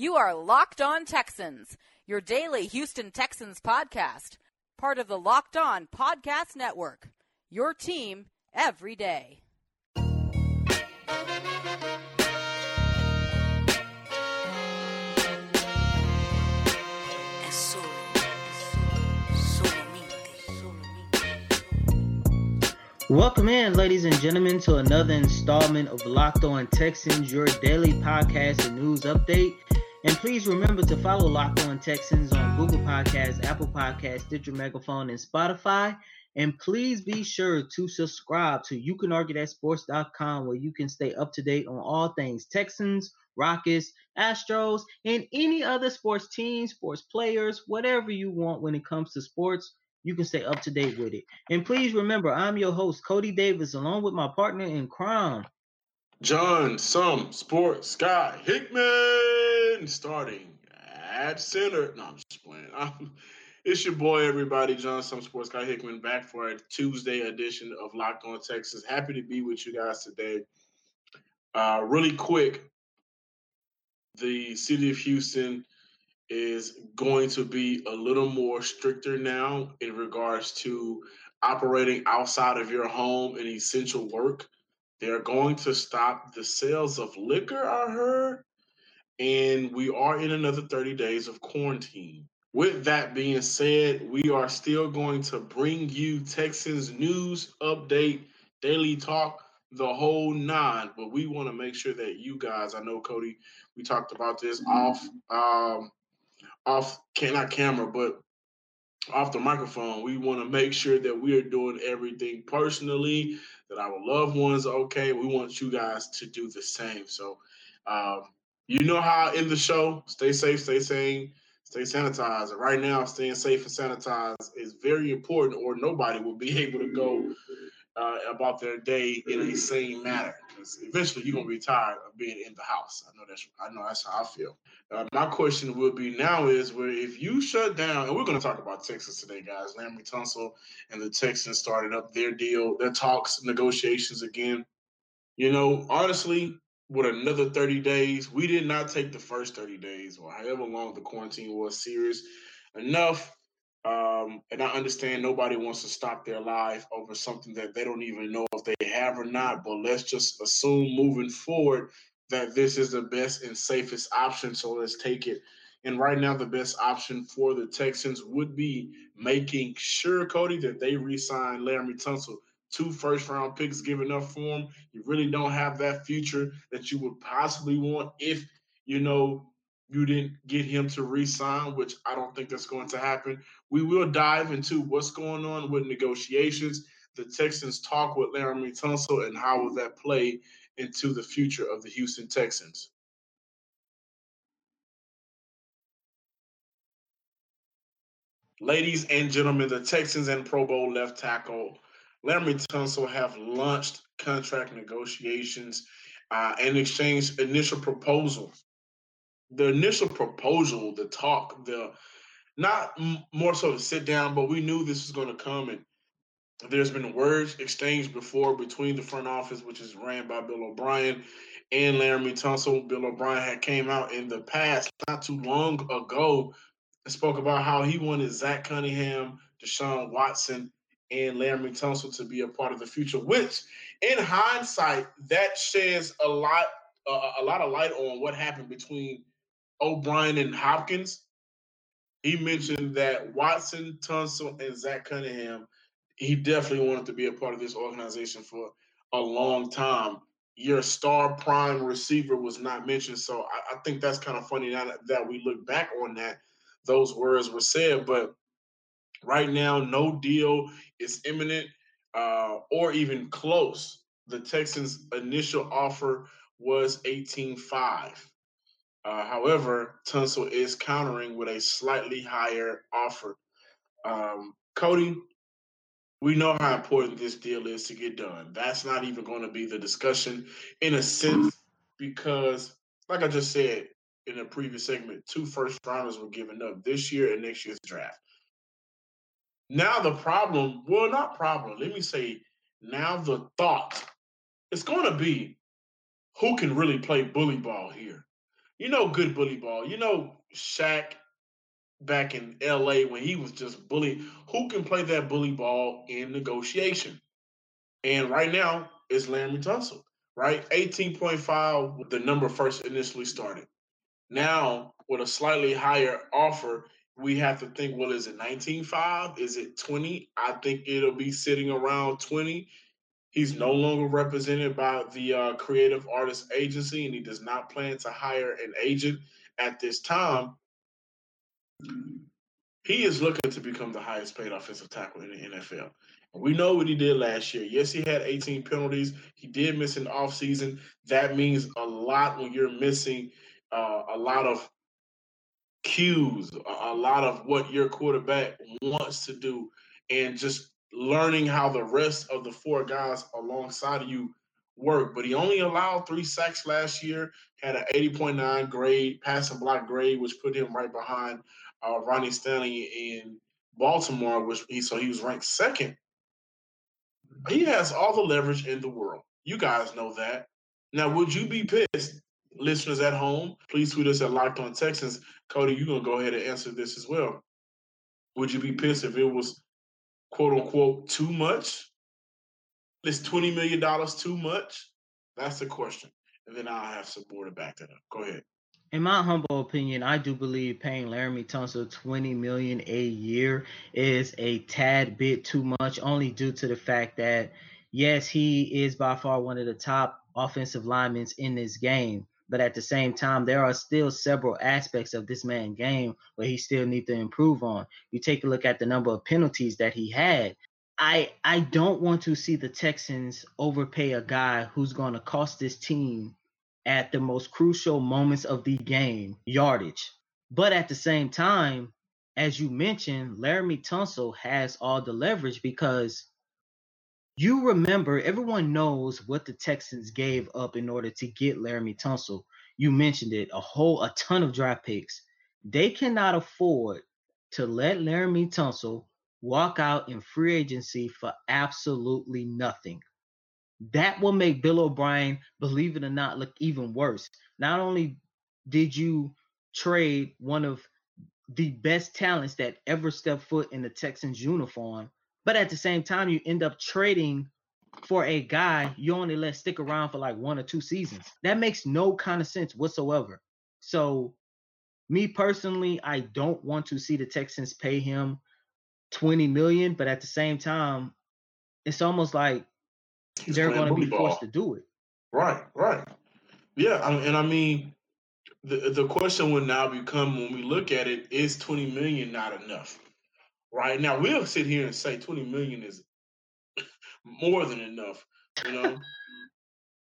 You are Locked On Texans, your daily Houston Texans podcast, part of the Locked On Podcast Network. Your team every day. Welcome in, ladies and gentlemen, to another installment of Locked On Texans, your daily podcast and news update. And please remember to follow Locked On Texans on Google Podcasts, Apple Podcasts, Stitcher Megaphone, and Spotify. And please be sure to subscribe to You Can Argue That Sports.com where you can stay up to date on all things Texans, Rockets, Astros, and any other sports teams, sports players, whatever you want when it comes to sports you can stay up to date with it. And please remember, I'm your host, Coty Davis, along with my partner in crime, John Some Sports Scott Hickman, starting at center. No, I'm just playing. I'm, it's your boy, everybody, John Some Sports guy Hickman, back for a Tuesday edition of Locked On Texas. Happy to be with you guys today. Uh, really quick, the city of Houston is going to be a little more stricter now in regards to operating outside of your home and essential work. They're going to stop the sales of liquor, I heard, and we are in another 30 days of quarantine. With that being said, we are still going to bring you Texans news, update, daily talk, the whole nine. But we want to make sure that you guys, I know Coty, we talked about this off um, off not camera, but off the microphone. We want to make sure that we are doing everything personally, that our loved ones okay. We want you guys to do the same. So, um, you know how in the show, stay safe, stay sane, stay sanitized. right now, staying safe and sanitized is very important, or nobody will be able to go uh, about their day in a sane manner. Because eventually, you're gonna be tired of being in the house. I know that's I know that's how I feel. Uh, my question will be now is where if you shut down, and we're to talk about Texas today, guys. Laremy Tunsil and the Texans started up their deal, their talks, negotiations again. You know, honestly, with another 30 days, we did not take the first 30 days or however long the quarantine was serious enough. Um, and I understand nobody wants to stop their life over something that they don't even know if they have or not. But let's just assume moving forward that this is the best and safest option. So let's take it. And right now, the best option for the Texans would be making sure, Coty, that they re-sign Laremy Tunsil. Two first round picks give enough for him. You really don't have that future that you would possibly want if you know you didn't get him to re-sign, which I don't think that's going to happen. We will dive into what's going on with negotiations. The Texans talk with Laremy Tunsil and how will that play into the future of the Houston Texans. Ladies and gentlemen, the Texans and Pro Bowl left tackle Laremy Tunsil have launched contract negotiations uh, and exchanged initial proposal. The initial proposal, the talk, the not more so to sit down, but we knew this was going to come, and there's been words exchanged before between the front office, which is ran by Bill O'Brien and Laremy Tunsil. Bill O'Brien had came out in the past, not too long ago, and spoke about how he wanted Zach Cunningham, Deshaun Watson, and Laremy Tunsil to be a part of the future. Which, in hindsight, that sheds a lot uh, a lot of light on what happened between O'Brien and Hopkins. He mentioned that Watson, Tunsil, and Zach Cunningham he definitely wanted to be a part of this organization for a long time. Your star prime receiver was not mentioned, so I, I think that's kind of funny now that, that we look back on that. Those words were said, but right now, no deal is imminent uh, or even close. The Texans' initial offer was 18.5. Uh, however, Tunsil is countering with a slightly higher offer. Um, Coty, we know how important this deal is to get done. That's not even going to be the discussion in a sense because, like I just said in a previous segment, two first rounders were given up this year and next year's draft. Now the problem, well, not problem. Let me say, now the thought, it's going to be who can really play bully ball here. You know, good bully ball. You know, Shaq back in LA when he was just bully. Who can play that bully ball in negotiation? And right now, it's Laremy Tunsil, right? 18.5, the number first initially started. Now, with a slightly higher offer, we have to think, well, is it 19.5? Is it 20? I think it'll be sitting around 20. He's no longer represented by the uh, Creative Artist Agency, and he does not plan to hire an agent at this time. He is looking to become the highest paid offensive tackle in the NFL. And we know what he did last year. Yes, he had 18 penalties. He did miss an offseason. That means a lot when you're missing uh, a lot of cues, a lot of what your quarterback wants to do, and just learning how the rest of the four guys alongside of you work. But he only allowed three sacks last year, had an 80.9 grade, passing block grade, which put him right behind uh, Ronnie Stanley in Baltimore, which he so he was ranked second. He has all the leverage in the world. You guys know that. Now, would you be pissed, listeners at home? Please tweet us at Locked On Texans. Coty, you're gonna go ahead and answer this as well. Would you be pissed if it was quote unquote too much? Is twenty million dollars too much? That's the question. And then I'll have some more to back that up. Go ahead. In my humble opinion, I do believe paying Laremy Tunsil 20 million a year is a tad bit too much, only due to the fact that yes, he is by far one of the top offensive linemen in this game. But at the same time, there are still several aspects of this man game where he still needs to improve on. You take a look at the number of penalties that he had. I I don't want to see the Texans overpay a guy who's going to cost this team at the most crucial moments of the game yardage. But at the same time, as you mentioned, Laremy Tunsil has all the leverage because you remember everyone knows what the Texans gave up in order to get Laremy Tunsil. You mentioned it, a whole a ton of draft picks. They cannot afford to let Laremy Tunsil walk out in free agency for absolutely nothing. That will make Bill O'Brien, believe it or not, look even worse. Not only did you trade one of the best talents that ever stepped foot in the Texans uniform, but at the same time, you end up trading for a guy you only let stick around for like one or two seasons. That makes no kind of sense whatsoever. So, me personally, I don't want to see the Texans pay him 20 million, but at the same time, it's almost like He's they're going to be forced to do it. Right, right. Yeah, and I mean, the the question would now become when we look at it: Is twenty million not enough? Right now, we'll sit here and say twenty million is more than enough. You know,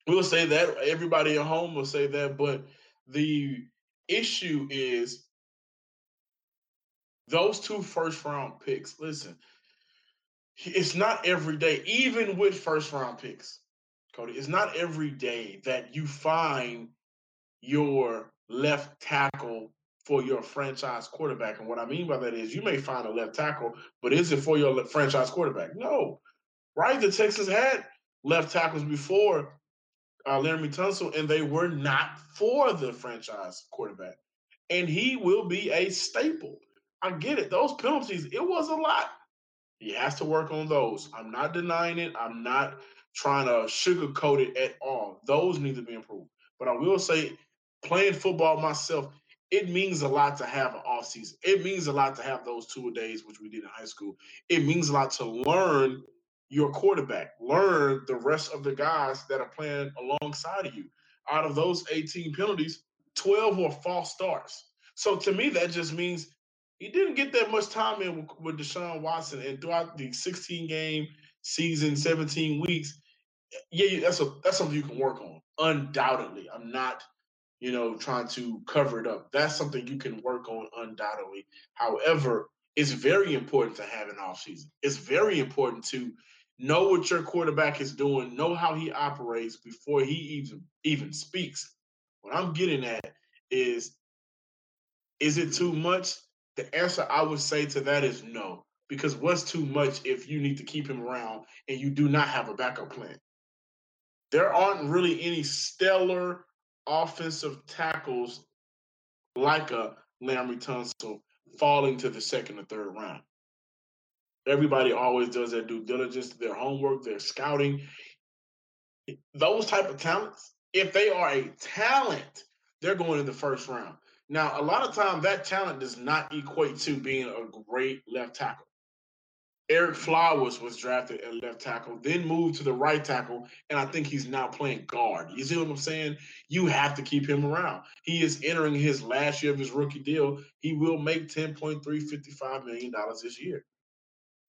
we'll say that. Everybody at home will say that, but the issue is those two first round picks. Listen, it's not every day, even with first round picks, Coty, it's not every day that you find your left tackle for your franchise quarterback. And what I mean by that is you may find a left tackle, but is it for your franchise quarterback? No. Right? The Texans had left tackles before uh, Laremy Tunsil, and they were not for the franchise quarterback. And he will be a staple. I get it. Those penalties, it was a lot. He has to work on those. I'm not denying it. I'm not trying to sugarcoat it at all. Those need to be improved. But I will say, playing football myself, it means a lot to have an off season. It means a lot to have those two days, which we did in high school. It means a lot to learn your quarterback, learn the rest of the guys that are playing alongside of you. Out of those 18 penalties, 12 were false starts. So to me, that just means he didn't get that much time in with, with Deshaun Watson, and throughout the 16 game season, 17 weeks, yeah, that's a that's something you can work on. Undoubtedly, I'm not, you know, trying to cover it up. That's something you can work on undoubtedly. However, it's very important to have an offseason. It's very important to know what your quarterback is doing, know how he operates before he even even speaks. What I'm getting at is is it too much? The answer I would say to that is no, because what's too much if you need to keep him around and you do not have a backup plan? There aren't really any stellar offensive tackles like a Laremy Tunsil falling to the second or third round. Everybody always does their due diligence, their homework, their scouting. Those type of talents, if they are a talent, they're going in the first round. Now, a lot of time that talent does not equate to being a great left tackle. Ereck Flowers was drafted at left tackle, then moved to the right tackle, and I think he's now playing guard. You see what I'm saying? You have to keep him around. He is entering his last year of his rookie deal. He will make $10.355 million this year.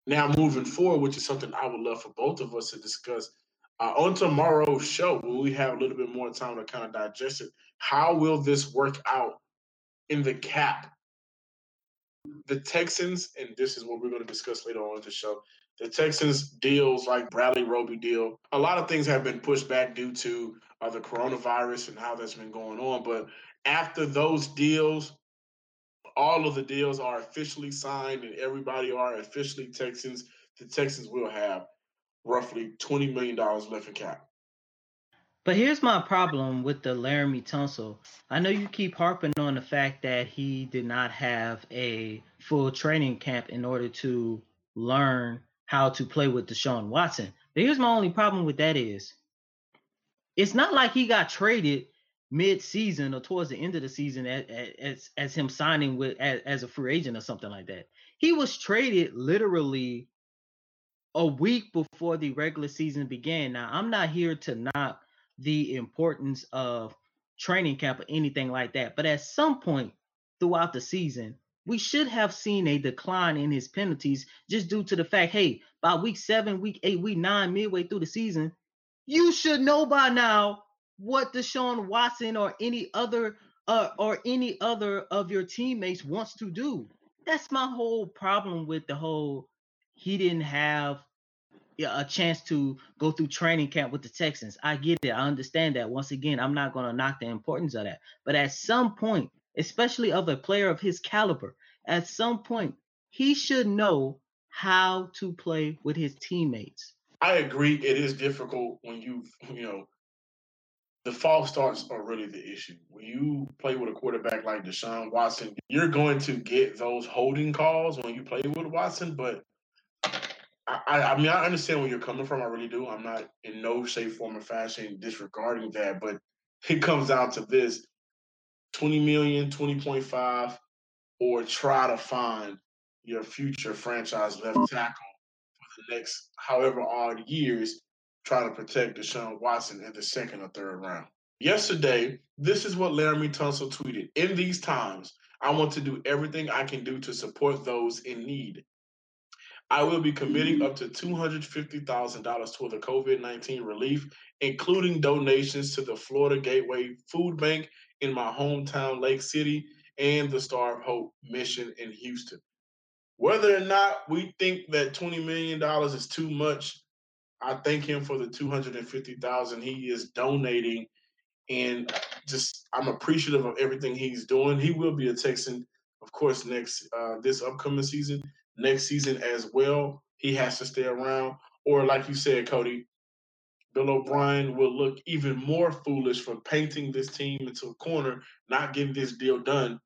Now, moving forward, which is something I would love for both of us to discuss uh, on tomorrow's show, when we have a little bit more time to kind of digest it, how will this work out in the cap the Texans, and this is what we're going to discuss later on in the show. The Texans deals like Bradley Roby deal. A lot of things have been pushed back due to uh, the coronavirus and how that's been going on. But after those deals, all of the deals are officially signed and everybody are officially Texans. The Texans will have roughly $20 million left in cap. But here's my problem with the Laremy Tunsil. I know you keep harping on the fact that he did not have a full training camp in order to learn how to play with Deshaun Watson. But here's my only problem with that is it's not like he got traded mid-season or towards the end of the season as as, as him signing with as, as a free agent or something like that. He was traded literally a week before the regular season began. Now, I'm not here to knock the importance of training camp or anything like that. But at some point throughout the season, we should have seen a decline in his penalties just due to the fact, hey, by week seven, week eight, week nine, midway through the season, you should know by now what Deshaun Watson or any other uh, or any other of your teammates wants to do. That's my whole problem with the whole he didn't have a chance to go through training camp with the Texans. I get it. I understand that. Once again, I'm not going to knock the importance of that. But at some point, especially of a player of his caliber, at some point, he should know how to play with his teammates. I agree. It is difficult when you, you know, the false starts are really the issue. When you play with a quarterback like Deshaun Watson, you're going to get those holding calls when you play with Watson, but I, I mean, I understand where you're coming from. I really do. I'm not in no shape, form, or fashion disregarding that, but it comes down to this 20 million, 20.5, or try to find your future franchise left tackle for the next however odd years, try to protect Deshaun Watson in the second or third round. Yesterday, this is what Laremy Tunsil tweeted. In these times, I want to do everything I can do to support those in need. I will be committing up to $250,000 toward the COVID 19 relief, including donations to the Florida Gateway Food Bank in my hometown, Lake City, and the Star of Hope mission in Houston. Whether or not we think that $20 million is too much, I thank him for the 250,000 he is donating and just I'm appreciative of everything he's doing. He will be a Texan, of course, next uh, this upcoming season next season as well. He has to stay around. Or, like you said, Coty, Bill O'Brien will look even more foolish for painting this team into a corner, not getting this deal done.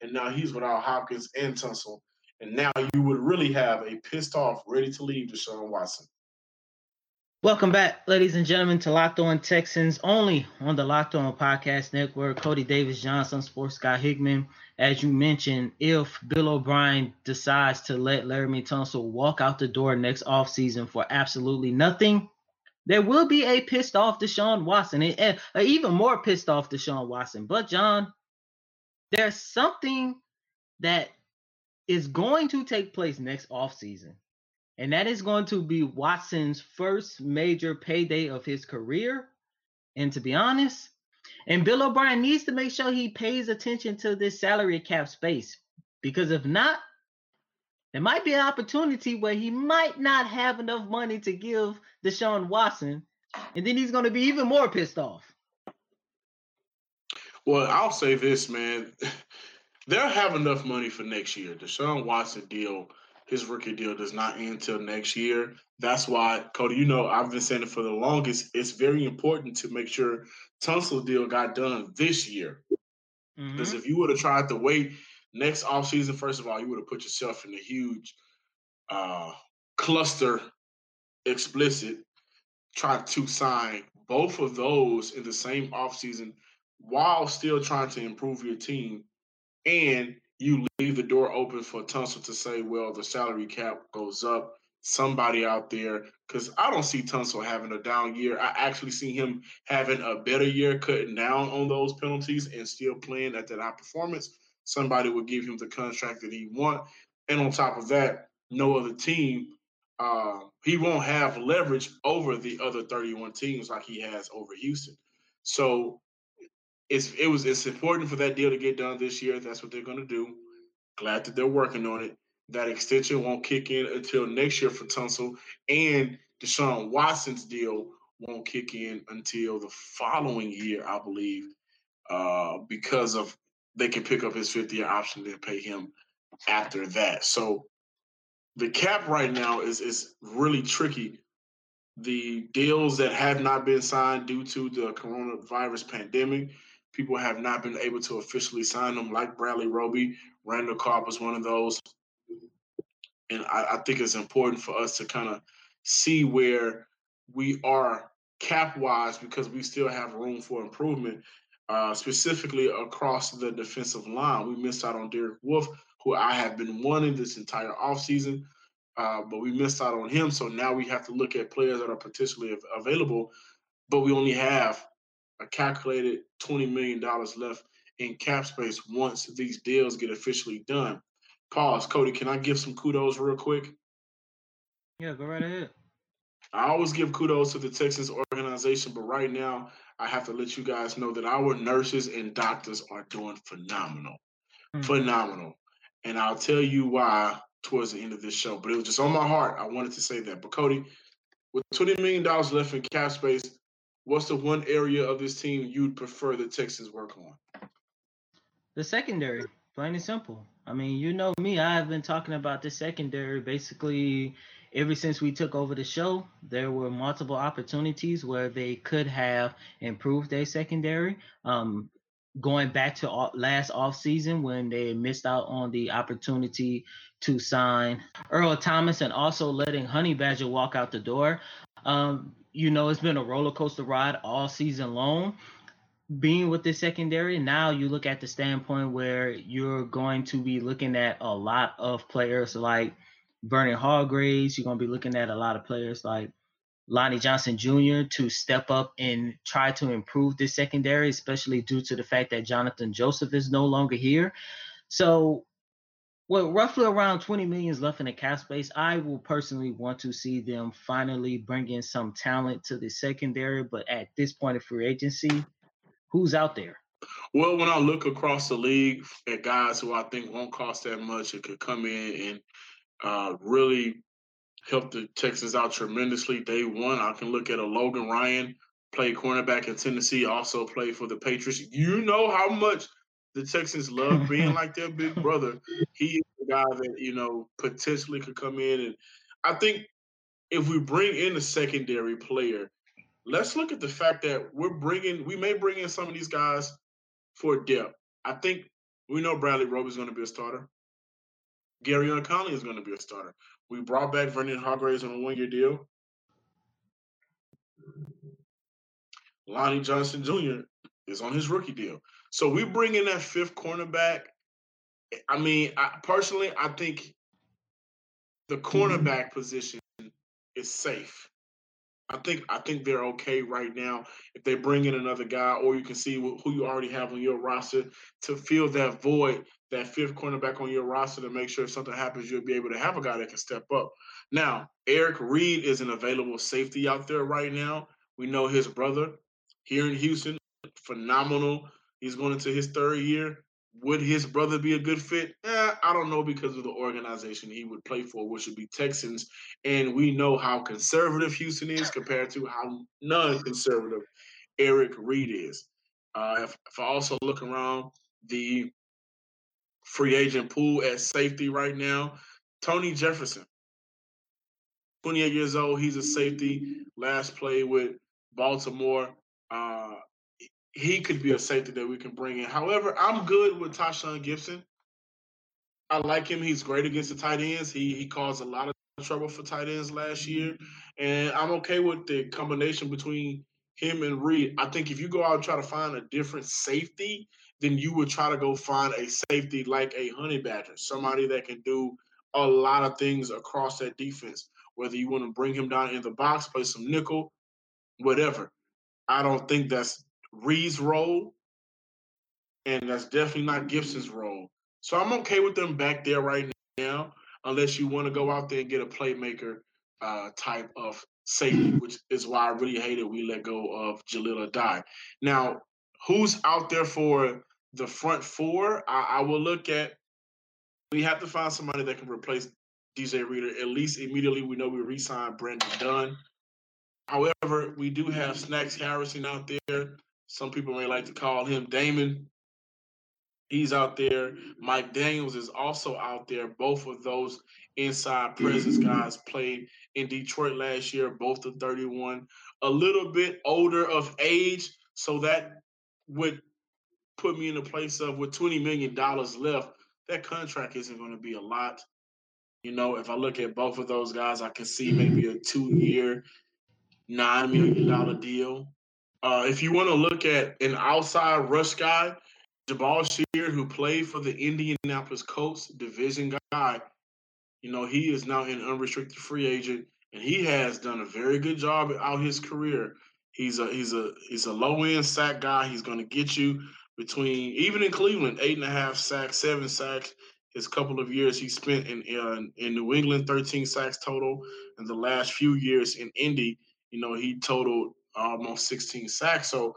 And now he's without Hopkins and Tunsil. And now you would really have a pissed off, ready to leave Deshaun Watson. Welcome back, ladies and gentlemen, to Locked On Texans, only on the Locked On Podcast Network. Coty Davis Johnson, Sports Guy Hickman. As you mentioned, if Bill O'Brien decides to let Laremy Tunsil walk out the door next offseason for absolutely nothing, there will be a pissed off Deshaun Watson, and, and uh, even more pissed off Deshaun Watson. But, John, there's something that is going to take place next offseason and that is going to be Watson's first major payday of his career. And to be honest, and Bill O'Brien needs to make sure he pays attention to this salary cap space because if not, there might be an opportunity where he might not have enough money to give Deshaun Watson, and then he's going to be even more pissed off. Well, I'll say this, man. They'll have enough money for next year. Deshaun Watson deal his rookie deal does not end until next year. That's why, Coty, you know, I've been saying it for the longest. It's very important to make sure Tunsil deal got done this year. Because Mhm. if you would have tried to wait next offseason, first of all, you would have put yourself in a huge uh, cluster explicit. Try to sign both of those in the same offseason while still trying to improve your team. And you leave the door open for Tunsil to say, well, the salary cap goes up. Somebody out there, because I don't see Tunsil having a down year. I actually see him having a better year, cutting down on those penalties and still playing at that high performance. Somebody would give him the contract that he want, and on top of that, no other team. Uh, he won't have leverage over the other 31 teams like he has over Houston. So it's it was it's important for that deal to get done this year. That's what they're going to do. Glad that they're working on it. That extension won't kick in until next year for Tunsil, and Deshaun Watson's deal won't kick in until the following year, I believe, uh, because of they can pick up his fifth year option and pay him after that. So the cap right now is is really tricky. The deals that have not been signed due to the coronavirus pandemic, people have not been able to officially sign them, like Bradley Roby. Randall Cobb was one of those. And I, I think it's important for us to kind of see where we are cap wise because we still have room for improvement, uh, specifically across the defensive line. We missed out on Derek Wolfe, who I have been wanting this entire offseason, uh, but we missed out on him. So now we have to look at players that are potentially av- available, but we only have a calculated $20 million left in cap space once these deals get officially done. Pause. Coty, can I give some kudos real quick? Yeah, go right ahead. I always give kudos to the Texans organization, but right now I have to let you guys know that our nurses and doctors are doing phenomenal. Mhm. Phenomenal. And I'll tell you why towards the end of this show. But it was just on my heart. I wanted to say that. But Coty, with $20 million left in cap space, what's the one area of this team you'd prefer the Texans work on? The secondary, plain and simple. I mean, you know me, I have been talking about the secondary basically ever since we took over the show. There were multiple opportunities where they could have improved their secondary. Um, going back to last offseason when they missed out on the opportunity to sign Earl Thomas and also letting Honey Badger walk out the door. Um, you know, it's been a roller coaster ride all season long being with the secondary, now you look at the standpoint where you're going to be looking at a lot of players like Vernon Hargreaves. You're going to be looking at a lot of players like Lonnie Johnson Jr. to step up and try to improve this secondary, especially due to the fact that Johnathan Joseph is no longer here. So, with roughly around 20 millions left in the cap space, I will personally want to see them finally bring in some talent to the secondary. But at this point of free agency, who's out there? Well, when I look across the league at guys who I think won't cost that much and could come in and uh, really help the Texans out tremendously day one, I can look at a Logan Ryan, played cornerback in Tennessee, also played for the Patriots. You know how much the Texans love being like their big brother. He is the guy that, you know, potentially could come in. And I think if we bring in a secondary player, let's look at the fact that we're bringing, we may bring in some of these guys for depth. I think we know Bradley Roby is going to be a starter. Gary Conley is going to be a starter. We brought back Vernon Hargreaves on a one year deal. Lonnie Johnson Jr. is on his rookie deal. So we bring in that fifth cornerback. I mean, I, personally, I think the mm-hmm. cornerback position is safe. I think I think they're okay right now. If they bring in another guy, or you can see who you already have on your roster to fill that void, that fifth cornerback on your roster to make sure if something happens, you'll be able to have a guy that can step up. Now, Eric Reid is an available safety out there right now. We know his brother here in Houston, phenomenal. He's going into his third year. Would his brother be a good fit? Eh, I don't know because of the organization he would play for, which would be Texans. And we know how conservative Houston is compared to how non-conservative Eric Reid is. Uh, if, if I also look around the free agent pool at safety right now, Tony Jefferson, 28 years old. He's a safety. Last play with Baltimore. Uh, he could be a safety that we can bring in. However, I'm good with Tashaun Gipson. I like him. He's great against the tight ends. He he caused a lot of trouble for tight ends last year, mm-hmm. and I'm okay with the combination between him and Reid. I think if you go out and try to find a different safety, then you would try to go find a safety like a Honey Badger, mm-hmm. somebody that can do a lot of things across that defense. Whether you want to bring him down in the box, play some nickel, whatever. I don't think that's Reid's role, and that's definitely not Gipson's role. So I'm okay with them back there right now, unless you want to go out there and get a playmaker uh, type of safety, which is why I really hated we let go of Jahleel Addae. Now, who's out there for the front four? I, I will look at. We have to find somebody that can replace DJ Reader. At least immediately, we know we re-signed Brandon Dunn. However, we do have Snacks Harrison out there. Some people may like to call him Damon. He's out there. Mike Daniels is also out there. Both of those inside presence guys played in Detroit last year, both of 31. A little bit older of age, so that would put me in a place of with $20 million left, that contract isn't going to be a lot. You know, if I look at both of those guys, I can see maybe a two year, $9 million deal. Uh, if you want to look at an outside rush guy, Jabaal Sheard, who played for the Indianapolis Colts division guy, you know, he is now an unrestricted free agent, and he has done a very good job out his career. He's a he's a he's a low end sack guy. He's going to get you between even in Cleveland, eight and a half sacks, seven sacks. His couple of years he spent in in New England, thirteen sacks total. In the last few years in Indy, you know, he totaled almost sixteen sacks. So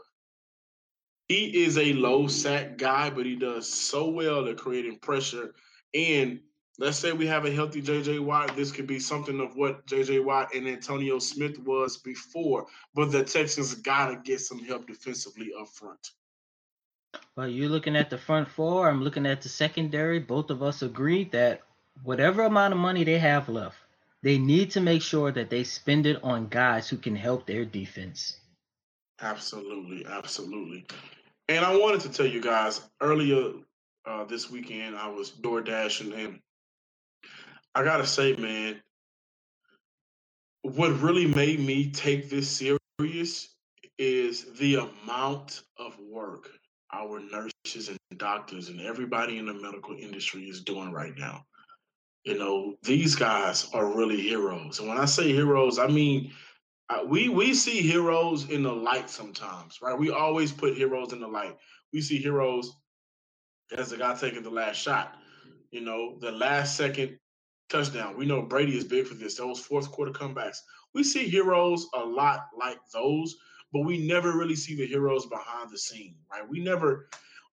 he is a low sack guy, but he does so well at creating pressure. And let's say we have a healthy JJ Watt, this could be something of what JJ Watt and Antonio Smith was before. But the Texans gotta get some help defensively up front. Well, you're looking at the front four. I'm looking at the secondary. Both of us agree that whatever amount of money they have left, they need to make sure that they spend it on guys who can help their defense. Absolutely, absolutely. And I wanted to tell you guys earlier uh, this weekend, I was door dashing, and I gotta say, man, what really made me take this serious is the amount of work our nurses and doctors and everybody in the medical industry is doing right now. You know, these guys are really heroes. And when I say heroes, I mean uh, we we see heroes in the light sometimes, right? We always put heroes in the light. We see heroes as the guy taking the last shot, you know, the last second touchdown. We know Brady is big for this. Those fourth quarter comebacks. We see heroes a lot like those, but we never really see the heroes behind the scene, right? We never.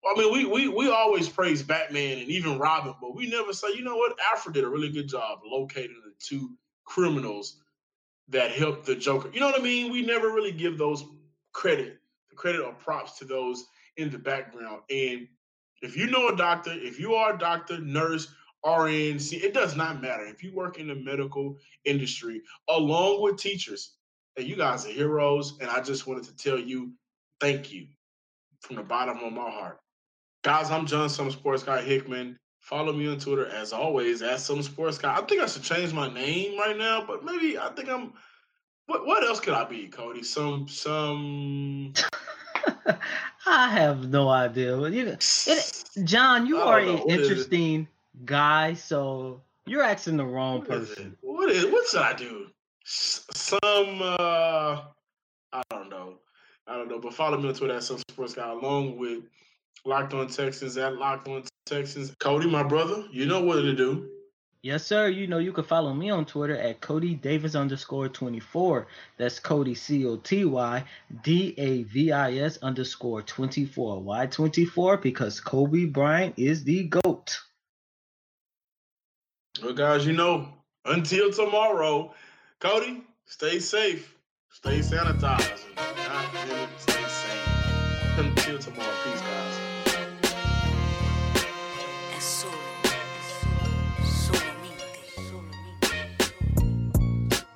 I mean, we we we always praise Batman and even Robin, but we never say, you know what? Alfred did a really good job locating the two criminals that helped the Joker. You know what I mean? We never really give those credit, the credit or props to those in the background. And if you know a doctor, if you are a doctor, nurse, RN, it does not matter. If you work in the medical industry, along with teachers, and you guys are heroes. And I just wanted to tell you, thank you from the bottom of my heart. Guys, I'm John Some Sports Guy Hickman. Follow me on Twitter as always at some sports guy. I think I should change my name right now, but maybe I think I'm. What what else could I be, Coty? Some some. I have no idea. You, it, John, you are an interesting guy, so you're asking the wrong what person. Is what is what should I do? Some uh I don't know. I don't know. But follow me on Twitter at some sports guy along with Locked on Texans at Locked on Texans. Coty, my brother, you know what to do. Yes, sir. You know you can follow me on Twitter at Coty Davis underscore twenty four. That's Coty C O T Y D A V I S underscore twenty four. Why twenty four? Because Kobe Bryant is the goat. Well, guys, you know, until tomorrow, Coty, stay safe, stay sanitized, and stay safe. Until tomorrow, peace, guys.